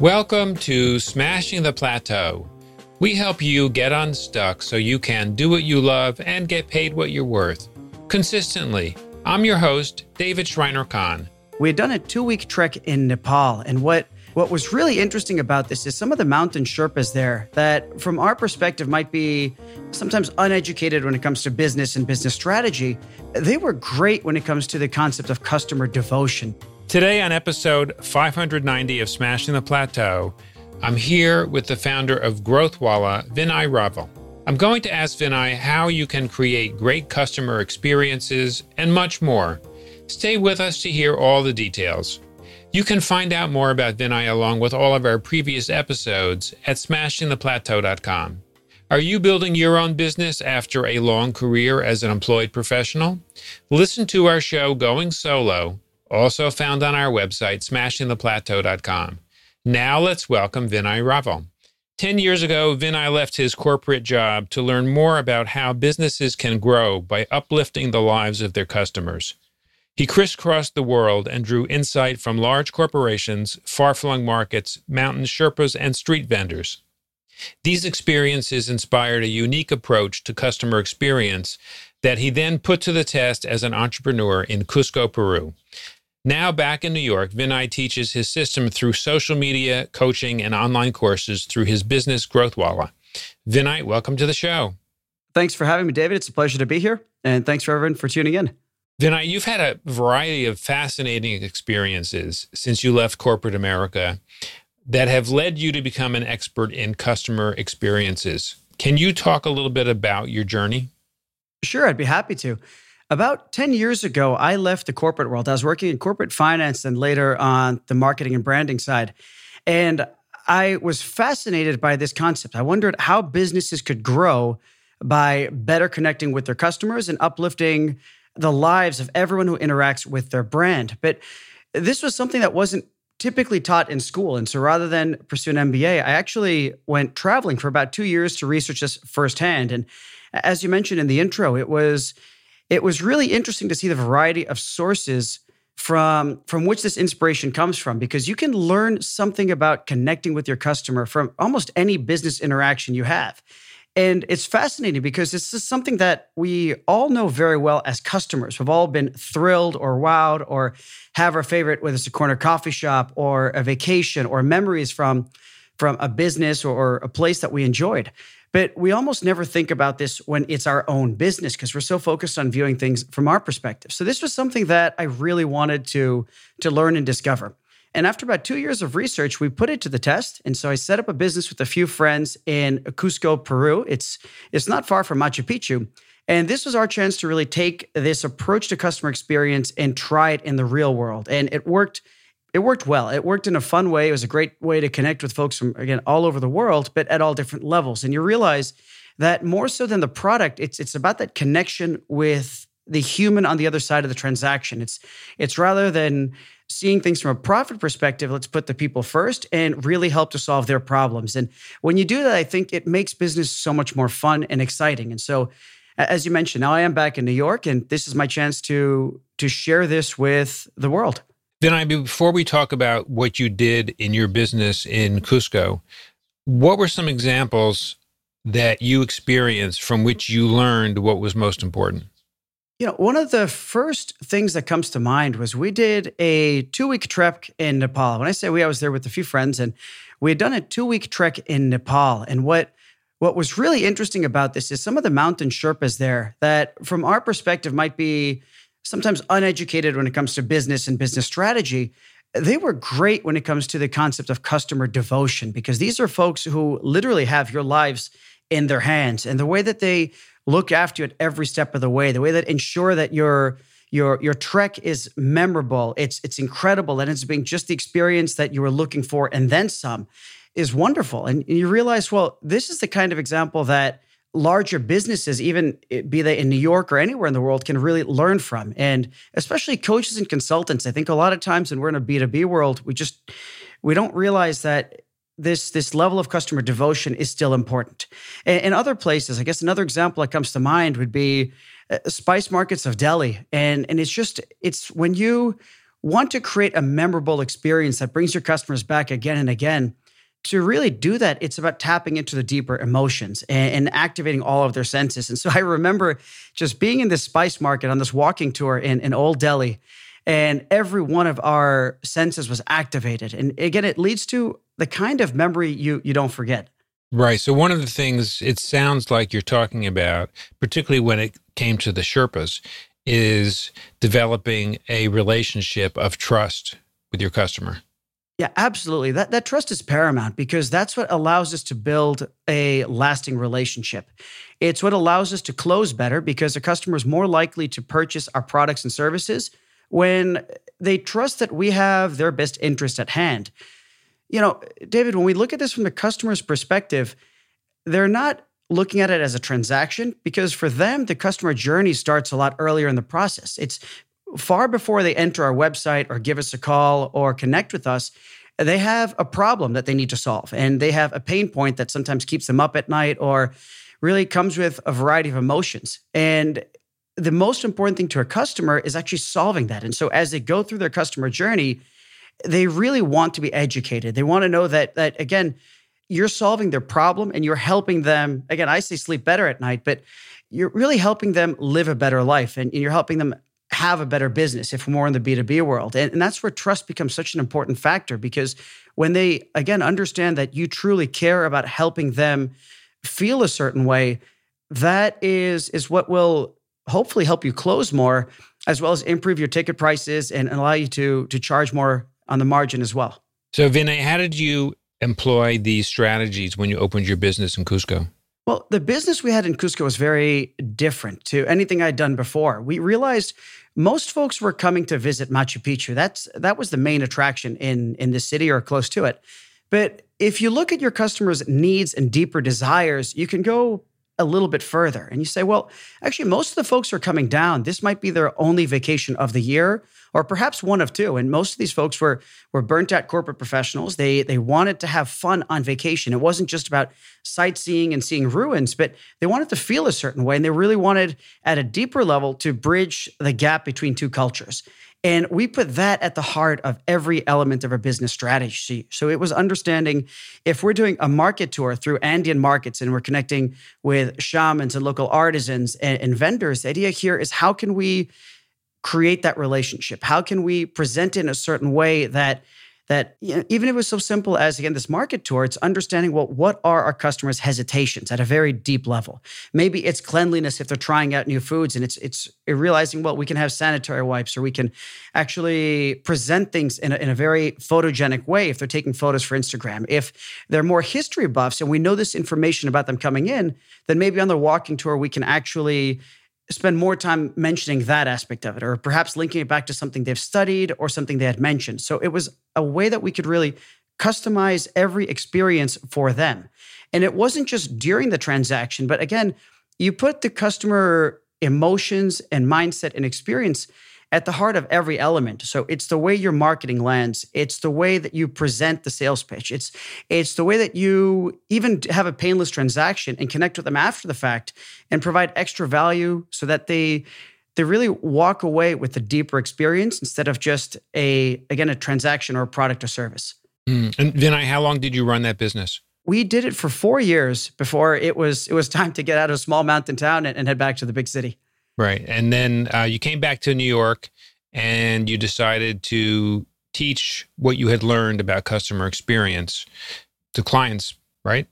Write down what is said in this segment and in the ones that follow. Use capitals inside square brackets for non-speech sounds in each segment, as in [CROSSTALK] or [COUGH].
Welcome to Smashing the Plateau. We help you get unstuck so you can do what you love and get paid what you're worth. Consistently. I'm your host, David Shriner Cahn. We had done a two week trek in Nepal, and what what was really interesting about this is some of the mountain Sherpas there that, from our perspective, might be sometimes uneducated when it comes to business and business strategy. They were great when it comes to the concept of customer devotion. Today, on episode 590 of Smashing the Plateau, I'm here with the founder of GrowthWallah, Vinay Raval. I'm going to ask Vinay how you can create great customer experiences and much more. Stay with us to hear all the details. You can find out more about Vinay along with all of our previous episodes at smashingtheplateau.com. Are you building your own business after a long career as an employed professional? Listen to our show Going Solo, also found on our website, smashingtheplateau.com. Now let's welcome Vinay Raval. Ten years ago, Vinay left his corporate job to learn more about how businesses can grow by uplifting the lives of their customers. He crisscrossed the world and drew insight from large corporations, far flung markets, mountain Sherpas, and street vendors. These experiences inspired a unique approach to customer experience that he then put to the test as an entrepreneur in Cusco, Peru. Now back in New York, Vinay teaches his system through social media, coaching, and online courses through his business GrowthWallah. Vinay, welcome to the show. Thanks for having me, David. It's a pleasure to be here. And thanks for everyone for tuning in. Vinay, you've had a variety of fascinating experiences since you left corporate America that have led you to become an expert in customer experiences. Can you talk a little bit about your journey? Sure, I'd be happy to. About 10 years ago, I left the corporate world. I was working in corporate finance and later on the marketing and branding side. And I was fascinated by this concept. I wondered how businesses could grow by better connecting with their customers and uplifting the lives of everyone who interacts with their brand. But this was something that wasn't typically taught in school. And so rather than pursue an MBA, I actually went traveling for about two years to research this firsthand. And as you mentioned in the intro, it was it was really interesting to see the variety of sources from from which this inspiration comes from because you can learn something about connecting with your customer from almost any business interaction you have. And it's fascinating because this is something that we all know very well as customers. We've all been thrilled or wowed or have our favorite, whether it's a corner coffee shop or a vacation or memories from, from a business or a place that we enjoyed. But we almost never think about this when it's our own business because we're so focused on viewing things from our perspective. So this was something that I really wanted to, to learn and discover. And after about two years of research, we put it to the test. And so I set up a business with a few friends in Cusco, Peru. It's it's not far from Machu Picchu. And this was our chance to really take this approach to customer experience and try it in the real world. And it worked. It worked well. It worked in a fun way. It was a great way to connect with folks from again all over the world, but at all different levels. And you realize that more so than the product, it's it's about that connection with the human on the other side of the transaction. It's it's rather than seeing things from a profit perspective, let's put the people first and really help to solve their problems. And when you do that, I think it makes business so much more fun and exciting. And so, as you mentioned, now I am back in New York, and this is my chance to to share this with the world. Then, I before we talk about what you did in your business in Cusco, what were some examples that you experienced from which you learned what was most important? You know, one of the first things that comes to mind was we did a two week trek in Nepal. When I say we, I was there with a few friends, and we had done a two week trek in Nepal. And what what was really interesting about this is some of the mountain Sherpas there that, from our perspective, might be sometimes uneducated when it comes to business and business strategy. They were great when it comes to the concept of customer devotion because these are folks who literally have your lives in their hands. And the way that they look after you at every step of the way, the way that ensure that your your your trek is memorable, it's it's incredible, and it's being just the experience that you were looking for and then some is wonderful. And you realize, well, this is the kind of example that larger businesses, even be they in New York or anywhere in the world, can really learn from. And especially coaches and consultants. I think a lot of times when we're in a B2B world, we just we don't realize that this this level of customer devotion is still important. In other places, I guess another example that comes to mind would be uh, spice markets of Delhi, and and it's just it's when you want to create a memorable experience that brings your customers back again and again, to really do that, it's about tapping into the deeper emotions and, and, activating all of their senses. And so [LAUGHS] I remember just being in this spice market on this walking tour in, in Old Delhi, and every one of our senses was activated. And again, it leads to the kind of memory you you don't forget. Right. So one of the things it sounds like you're talking about, particularly when it came to the Sherpas, is developing a relationship of trust with your customer. Yeah, absolutely. That that trust is paramount because that's what allows us to build a lasting relationship. It's what allows us to close better because a customer is more likely to purchase our products and services when they trust that we have their best interest at hand. You know, David, when we look at this from the customer's perspective, they're not looking at it as a transaction because for them, the customer journey starts a lot earlier in the process. It's far before they enter our website or give us a call or connect with us. They have a problem that they need to solve, and they have a pain point that sometimes keeps them up at night or really comes with a variety of emotions. And the most important thing to a customer is actually solving that. And so as they go through their customer journey, they really want to be educated. They want to know that that again, you're solving their problem and you're helping them. Again, I say sleep better at night, but you're really helping them live a better life and you're helping them have a better business if more in the B2B world. And, and that's where trust becomes such an important factor because when they again understand that you truly care about helping them feel a certain way, that is is what will hopefully help you close more, as well as improve your ticket prices and allow you to to charge more on the margin as well. So, Vinay, how did you employ these strategies when you opened your business in Cusco? Well, the business we had in Cusco was very different to anything I'd done before. We realized most folks were coming to visit Machu Picchu. That's that was the main attraction in in the city or close to it. But if you look at your customers' needs and deeper desires, you can go a little bit further. And you say, well, actually, most of the folks are coming down. This might be their only vacation of the year, or perhaps one of two. And most of these folks were were burnt out corporate professionals. They they wanted to have fun on vacation. It wasn't just about sightseeing and seeing ruins, but they wanted to feel a certain way. And they really wanted at a deeper level to bridge the gap between two cultures. And we put that at the heart of every element of our business strategy. So it was understanding if we're doing a market tour through Andean markets and we're connecting with shamans and local artisans and, and vendors, the idea here is how can we create that relationship? How can we present in a certain way that that you know, even if it was so simple as again this market tour it's understanding well what are our customers hesitations at a very deep level. Maybe it's cleanliness if they're trying out new foods and it's it's realizing well we can have sanitary wipes or we can actually present things in a, in a very photogenic way if they're taking photos for instagram. If they're more history buffs and we know this information about them coming in then maybe on the walking tour we can actually spend more time mentioning that aspect of it, or perhaps linking it back to something they've studied or something they had mentioned. So it was a way that we could really customize every experience for them. And it wasn't just during the transaction, but again, you put the customer emotions and mindset and experience at the heart of every element. So it's the way your marketing lands, it's the way that you present the sales pitch. It's it's the way that you even have a painless transaction and connect with them after the fact and provide extra value so that they they really walk away with a deeper experience instead of just a again a transaction or a product or service. Mm. And Vinay, how long did you run that business? We did it for four years before it was it was [LAUGHS] time to get out of a small mountain town and, and head back to the big city. Right. And then uh, you came back to New York and you decided to teach what you had learned about customer experience to clients, right?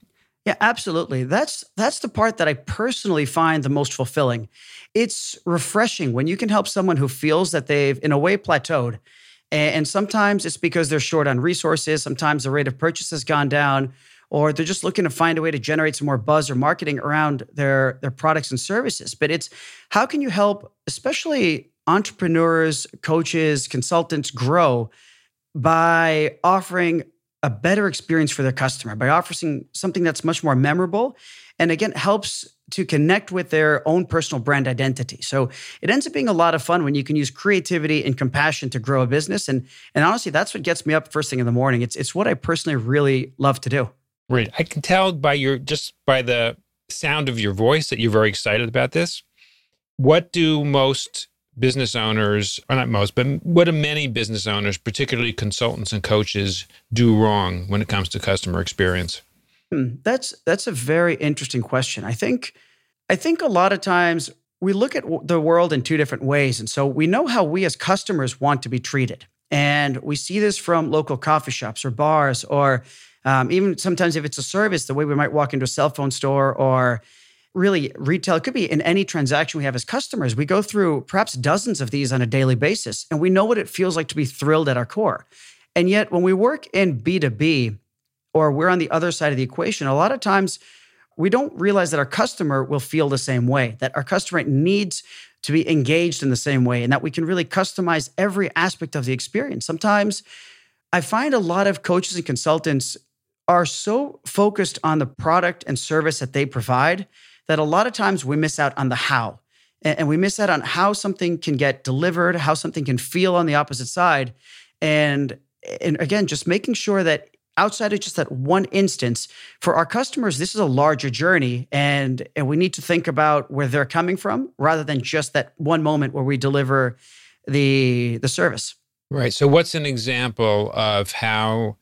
Yeah, absolutely. That's that's the part that I personally find the most fulfilling. It's refreshing when you can help someone who feels that they've in a way plateaued. And sometimes it's because they're short on resources, sometimes the rate of purchase has gone down, or they're just looking to find a way to generate some more buzz or marketing around their their products and services. But it's how can you help especially entrepreneurs coaches consultants grow by offering a better experience for their customer by offering something that's much more memorable and again helps to connect with their own personal brand identity? So it ends up being a lot of fun when you can use creativity and compassion to grow a business and and honestly that's what gets me up first thing in the morning. It's it's what i personally really love to do Right. I can tell by your just by the sound of your voice that you're very excited about this. What do most business owners, or not most, but what do many business owners, particularly consultants and coaches, do wrong when it comes to customer experience? Hmm, that's that's a very interesting question. I think I think a lot of times we look at the world in two different ways, and so we know how we as customers want to be treated, and we see this from local coffee shops or bars, or um, even sometimes if it's a service, the way we might walk into a cell phone store or really retail it could be in any transaction we have as customers. We go through perhaps dozens of these on a daily basis and we know what it feels like to be thrilled at our core. And yet when we work in b2b or we're on the other side of the equation a lot of times we don't realize that our customer will feel the same way that our customer needs to be engaged in the same way and that we can really customize every aspect of the experience. Sometimes i find a lot of coaches and consultants are so focused on the product and service that they provide that a lot of times we miss out on the how. And we miss out on how something can get delivered, how something can feel on the opposite side. And, and again, just making sure that outside of just that one instance, for our customers, this is a larger journey. And, and we need to think about where they're coming from rather than just that one moment where we deliver the, the service. Right. So, what's an example of how,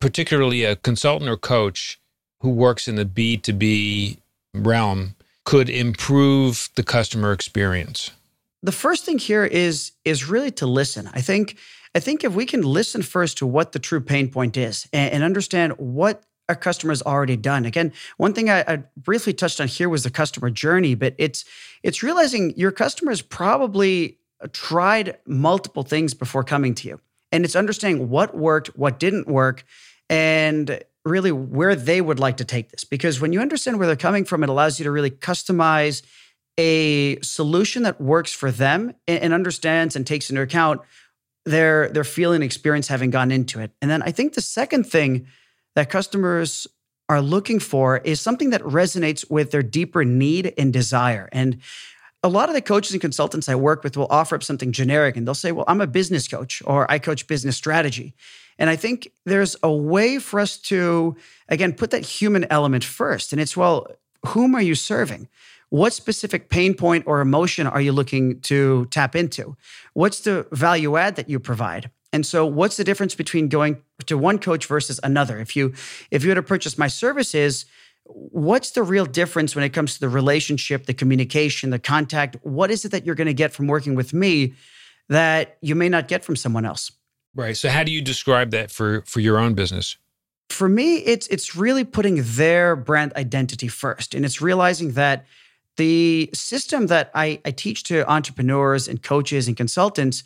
particularly a consultant or coach who works in the B2B realm could improve the customer experience? The first thing here is is really to listen. I think I think if we can listen first to what the true pain point is and, and understand what a customer's already done. Again, one thing I, I, briefly touched on here was the customer journey, but it's it's realizing your customers probably tried multiple things before coming to you. And it's understanding what worked, what didn't work, and really where they would like to take this. Because when you understand where they're coming from, it allows you to really customize a solution that works for them and, understands and takes into account their their feeling experience having gone into it. And then I think the second thing that customers are looking for is something that resonates with their deeper need and desire. And a lot of the coaches and consultants I work with will offer up something generic and they'll say, Well, I'm a business coach or I coach business strategy. And I think there's a way for us to, again, put that human element first. And it's, well, whom are you serving? What specific pain point or emotion are you looking to tap into? What's the value add that you provide? And so what's the difference between going to one coach versus another? If you if you were to purchase my services, what's the real difference when it comes to the relationship, the communication, the contact? What is it that you're going to get from working with me that you may not get from someone else? Right. So how do you describe that for for your own business? For me, it's it's really putting their brand identity first. And it's realizing that the system that I, I teach to entrepreneurs and coaches and consultants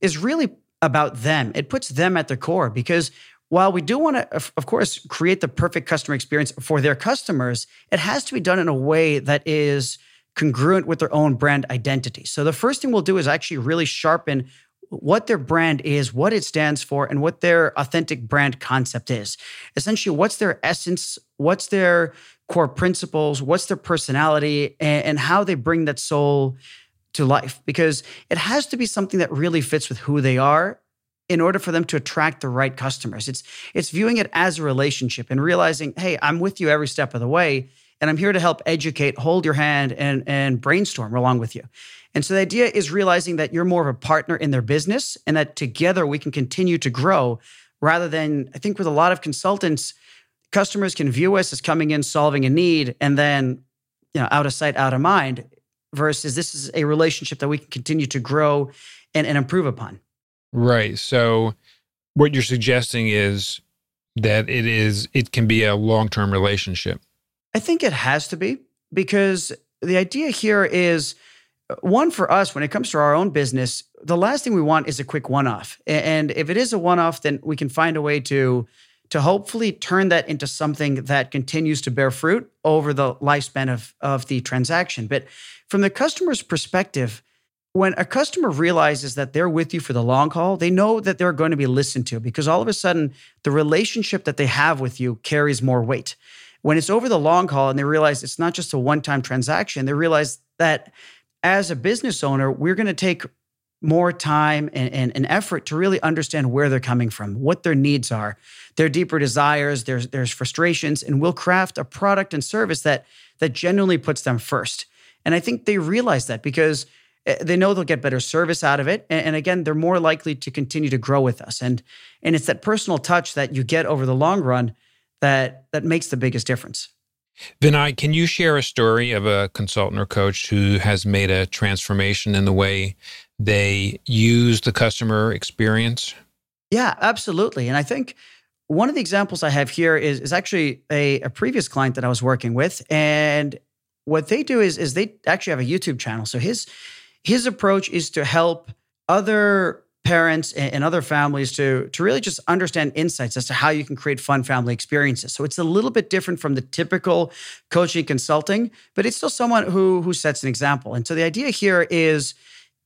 is really about them. It puts them at the core because while we do want to, of course, create the perfect customer experience for their customers, it has to be done in a way that is congruent with their own brand identity. So the first thing we'll do is actually really sharpen what their brand is, what it stands for, and what their authentic brand concept is. Essentially, what's their essence, what's their core principles, what's their personality, and, how they bring that soul to life. Because it has to be something that really fits with who they are in order for them to attract the right customers. It's it's viewing it as a relationship and realizing, hey, I'm with you every step of the way and I'm here to help educate, hold your hand, and, and brainstorm along with you. And so the idea is realizing that you're more of a partner in their business and that together we can continue to grow rather than, I think, with a lot of consultants, customers can view us as coming in, solving a need, and then, you know, out of sight, out of mind, versus this is a relationship that we can continue to grow and, and improve upon. Right. So what you're suggesting is that it is it can be a long-term relationship. I think it has to be because the idea here is uh, one for us when it comes to our own business, the last thing we want is a quick one off. And if it is a one off, then we can find a way to to hopefully turn that into something that continues to bear fruit over the lifespan of, of the transaction. But from the customer's perspective, when a customer realizes that they're with you for the long haul, they know that they're going to be listened to because all of a sudden the relationship that they have with you carries more weight. When it's over the long haul and they realize it's not just a one time transaction, they realize that as a business owner, we're going to take more time and, and, and, effort to really understand where they're coming from, what their needs are, their deeper desires, their, their frustrations, and we'll craft a product and service that that genuinely puts them first. And I think they realize that because Eh, they know they'll get better service out of it. And, and again, they're more likely to continue to grow with us. And and it's that personal touch that you get over the long run that that makes the biggest difference. Vinay, can you share a story of a consultant or coach who has made a transformation in the way they use the customer experience? Yeah, absolutely. And I think one of the examples I have here is, is actually a, a previous client that I was working with. And what they do is, is they actually have a YouTube channel. So his his approach is to help other parents and other families to, to really just understand insights as to how you can create fun family experiences. So it's a little bit different from the typical coaching consulting, but it's still someone who who sets an example. And so the idea here is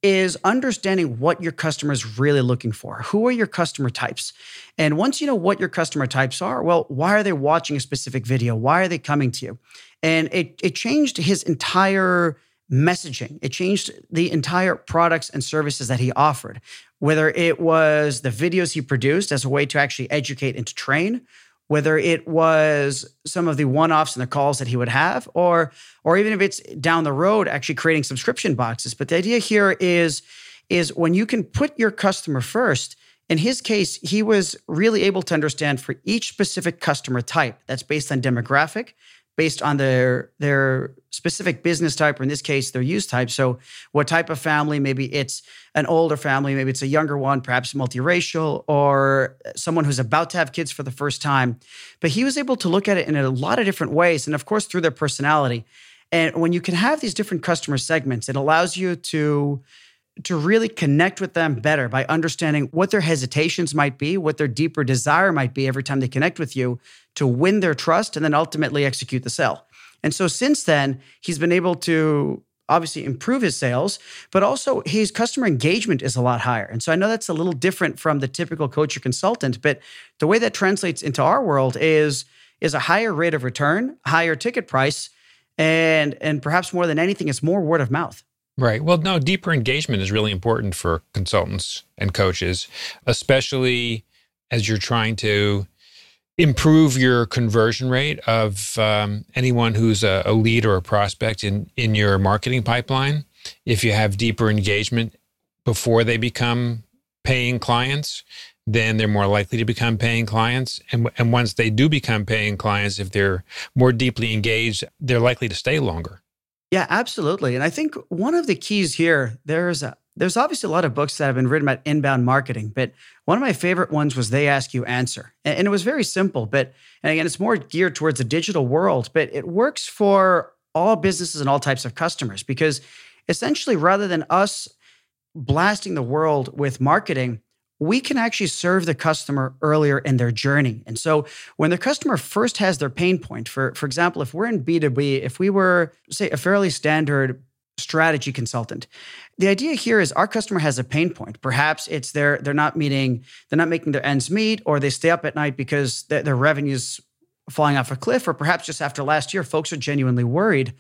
is understanding what your customer is really looking for. Who are your customer types? And once you know what your customer types are, well, why are they watching a specific video? Why are they coming to you? And it, it changed his entire messaging. It changed the entire products and services that he offered, whether it was the videos he produced as a way to actually educate and to train, whether it was some of the one-offs and the calls that he would have or or even if it's down the road actually creating subscription boxes but the idea here is is when you can put your customer first in his case he was really able to understand for each specific customer type that's based on demographic based on their their specific business type or in this case their use type. So what type of family maybe it's an older family maybe it's a younger one perhaps multiracial or someone who's about to have kids for the first time. But he was able to look at it in a lot of different ways and of course through their personality. And when you can have these different customer segments it allows you to to really connect with them better by understanding what their hesitations might be, what their deeper desire might be every time they connect with you to win their trust and then ultimately execute the sale. And so since then, he's been able to obviously improve his sales, but also his customer engagement is a lot higher. And so I know that's a little different from the typical coach or consultant, but the way that translates into our world is is a higher rate of return, higher ticket price, and and perhaps more than anything, it's more word of mouth. Right. Well, no, deeper engagement is really important for consultants and coaches, especially as you're trying to improve your conversion rate of um, anyone who's a, a lead or a prospect in, in your marketing pipeline. If you have deeper engagement before they become paying clients, then they're more likely to become paying clients. And, and once they do become paying clients, if they're more deeply engaged, they're likely to stay longer. Yeah, absolutely. And I think one of the keys here, there's a, there's obviously a lot of books that have been written about inbound marketing, but one of my favorite ones was They Ask You Answer. And, and it was very simple, but and again, it's more geared towards the digital world, but it works for all businesses and all types of customers because essentially rather than us blasting the world with marketing, we can actually serve the customer earlier in their journey. And so when the customer first has their pain point, for, for example, if we're in B2B, if we were, say, a fairly standard strategy consultant, the idea here is our customer has a pain point. Perhaps it's they're, they're not meeting, they're not making their ends meet, or they stay up at night because their, their revenue's falling off a cliff, or perhaps just after last year, folks are genuinely worried.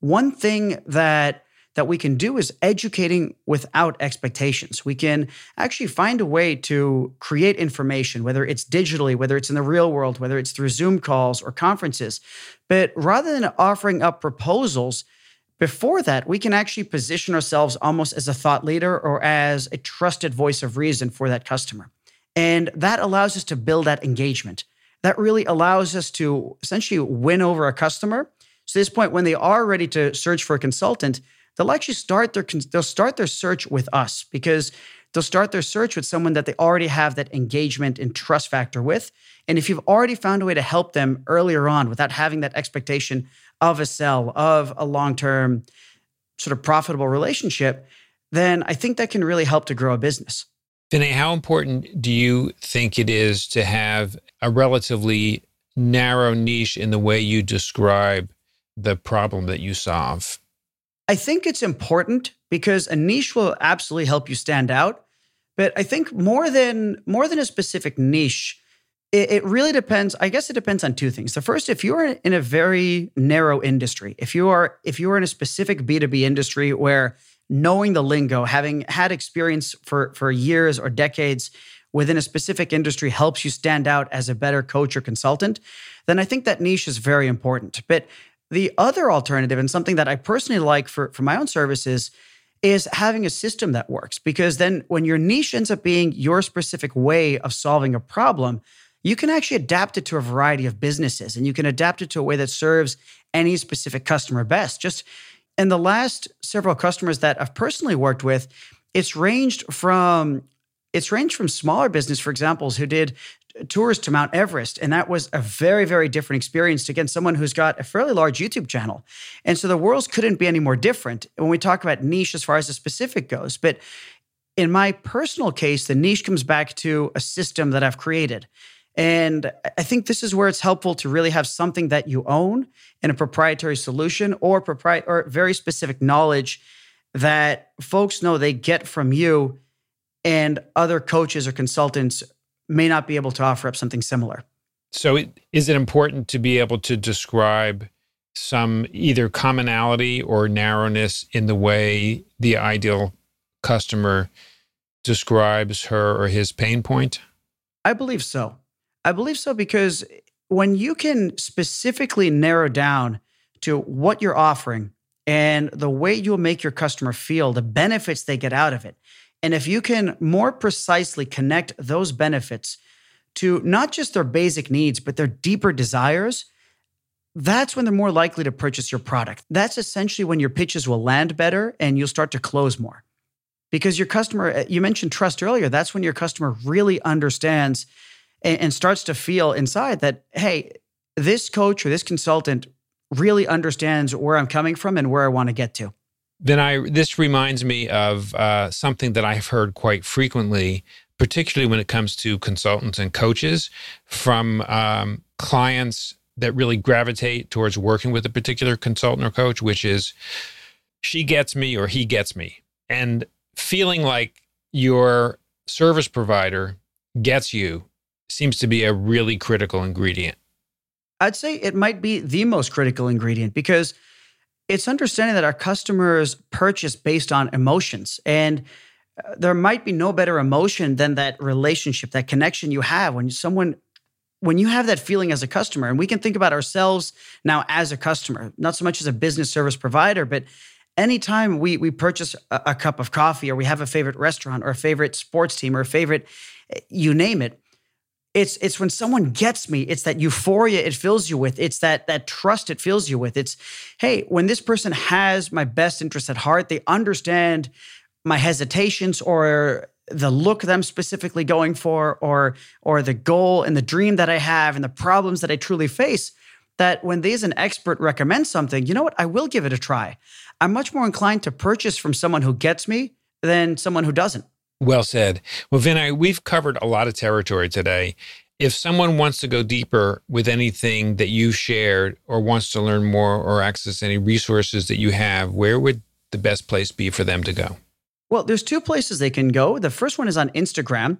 One thing that that we can do is educating without expectations. We can actually find a way to create information, whether it's digitally, whether it's in the real world, whether it's through Zoom calls or conferences. But rather than offering up proposals, before that, we can actually position ourselves almost as a thought leader or as a trusted voice of reason for that customer. And that allows us to build that engagement. That really allows us to essentially win over a customer. So, this point, when they are ready to search for a consultant, they'll actually start their they'll start their search with us because they'll start their search with someone that they already have that engagement and trust factor with. And if you've already found a way to help them earlier on without having that expectation of a sell, of a long-term sort of profitable relationship, then I think that can really help to grow a business. Vinay, how important do you think it is to have a relatively narrow niche in the way you describe the problem that you solve? I think it's important because a niche will absolutely help you stand out. But I think more than more than a specific niche, it, it really depends. I guess it depends on two things. The first, if you're in a very narrow industry, if you are if you are in a specific B2B industry where knowing the lingo, having had experience for, for years or decades within a specific industry helps you stand out as a better coach or consultant, then I think that niche is very important. But the other alternative, and something that I personally like for, for my own services, is having a system that works because then when your niche ends up being your specific way of solving a problem, you can actually adapt it to a variety of businesses and you can adapt it to a way that serves any specific customer best. Just in the last several customers that I've personally worked with, it's ranged from it's ranged from smaller business, for examples, who did tours to Mount Everest. And that was a very, very different experience to, again, someone who's got a fairly large YouTube channel. And so the worlds couldn't be any more different when we talk about niche as far as the specific goes. But in my personal case, the niche comes back to a system that I've created. And I think this is where it's helpful to really have something that you own and a proprietary solution or propri- or very specific knowledge that folks know they get from you and other coaches or consultants may not be able to offer up something similar. So, is it important to be able to describe some either commonality or narrowness in the way the ideal customer describes her or his pain point? I believe so. I believe so because when you can specifically narrow down to what you're offering and the way you'll make your customer feel, the benefits they get out of it, and if you can more precisely connect those benefits to not just their basic needs, but their deeper desires, that's when they're more likely to purchase your product. That's essentially when your pitches will land better and you'll start to close more. Because your customer, uh, you mentioned trust earlier, that's when your customer really understands and, starts to feel inside that, hey, this coach or this consultant really understands where I'm coming from and where I want to get to then I this reminds me of uh, something that I've heard quite frequently, particularly when it comes to consultants and coaches from um, clients that really gravitate towards working with a particular consultant or coach, which is she gets me or he gets me, and feeling like your service provider gets you seems to be a really critical ingredient. I'd say it might be the most critical ingredient because it's understanding that our customers purchase based on emotions. And uh, there might be no better emotion than that relationship that connection you have when someone when you have that feeling as a customer. And we can think about ourselves now as a customer not so much as a business service provider but anytime we we purchase a, a cup of coffee or we have a favorite restaurant or a favorite sports team or a favorite eh, you name it it's it's when someone gets me it's that euphoria it fills you with it's that that trust it fills you with. It's hey when this person has my best interest at heart they understand my hesitations or the look that i'm specifically going for or or the goal and the dream that i have and the problems that i truly face that when there's an expert recommends something you know what? I will give it a try. I'm much more inclined to purchase from someone who gets me than someone who doesn't well said. Well, Vinay, we've covered a lot of territory today. If someone wants to go deeper with anything that you shared or wants to learn more or access any resources that you have, where would the best place be for them to go? Well, there's two places they can go. The first one is on Instagram.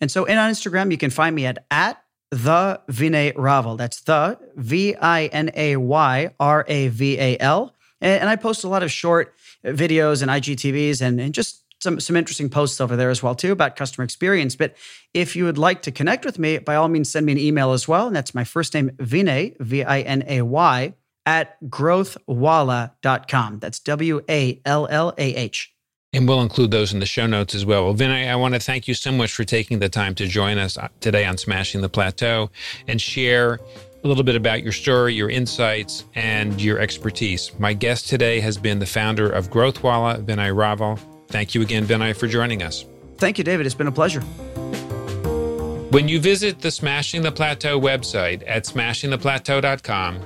And so in on Instagram, you can find me at, at the Vinay Raval. That's the V I N A Y R A V A L. And I post a lot of short videos and IGTVs and, and just some some interesting posts over there as well too about customer experience. But if you would like to connect with me, by all means, send me an email as well. And that's my first name, Vinay, V I N A Y, at growthwallah.com. That's W A L L A H. And we'll include those in the show notes as well. Well, Vinay, I want to thank you so much for taking the time to join us uh, today on Smashing the Plateau and share a little bit about your story, your insights, and your expertise. My guest today has been the founder of GrowthWallah, Vinay Raval. Thank you again, Vinay, for joining us. Thank you, David. It's been a pleasure. When you visit the Smashing the Plateau website at smashingtheplateau.com,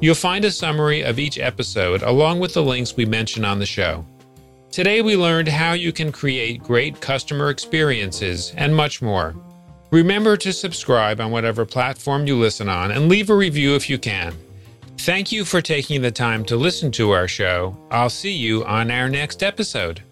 you'll find a summary of each episode along with the links we mention on the show. Today, we learned how you can create great customer experiences and much more. Remember to subscribe on whatever platform you listen on and leave a review if you can. Thank you for taking the time to listen to our show. I'll see you on our next episode.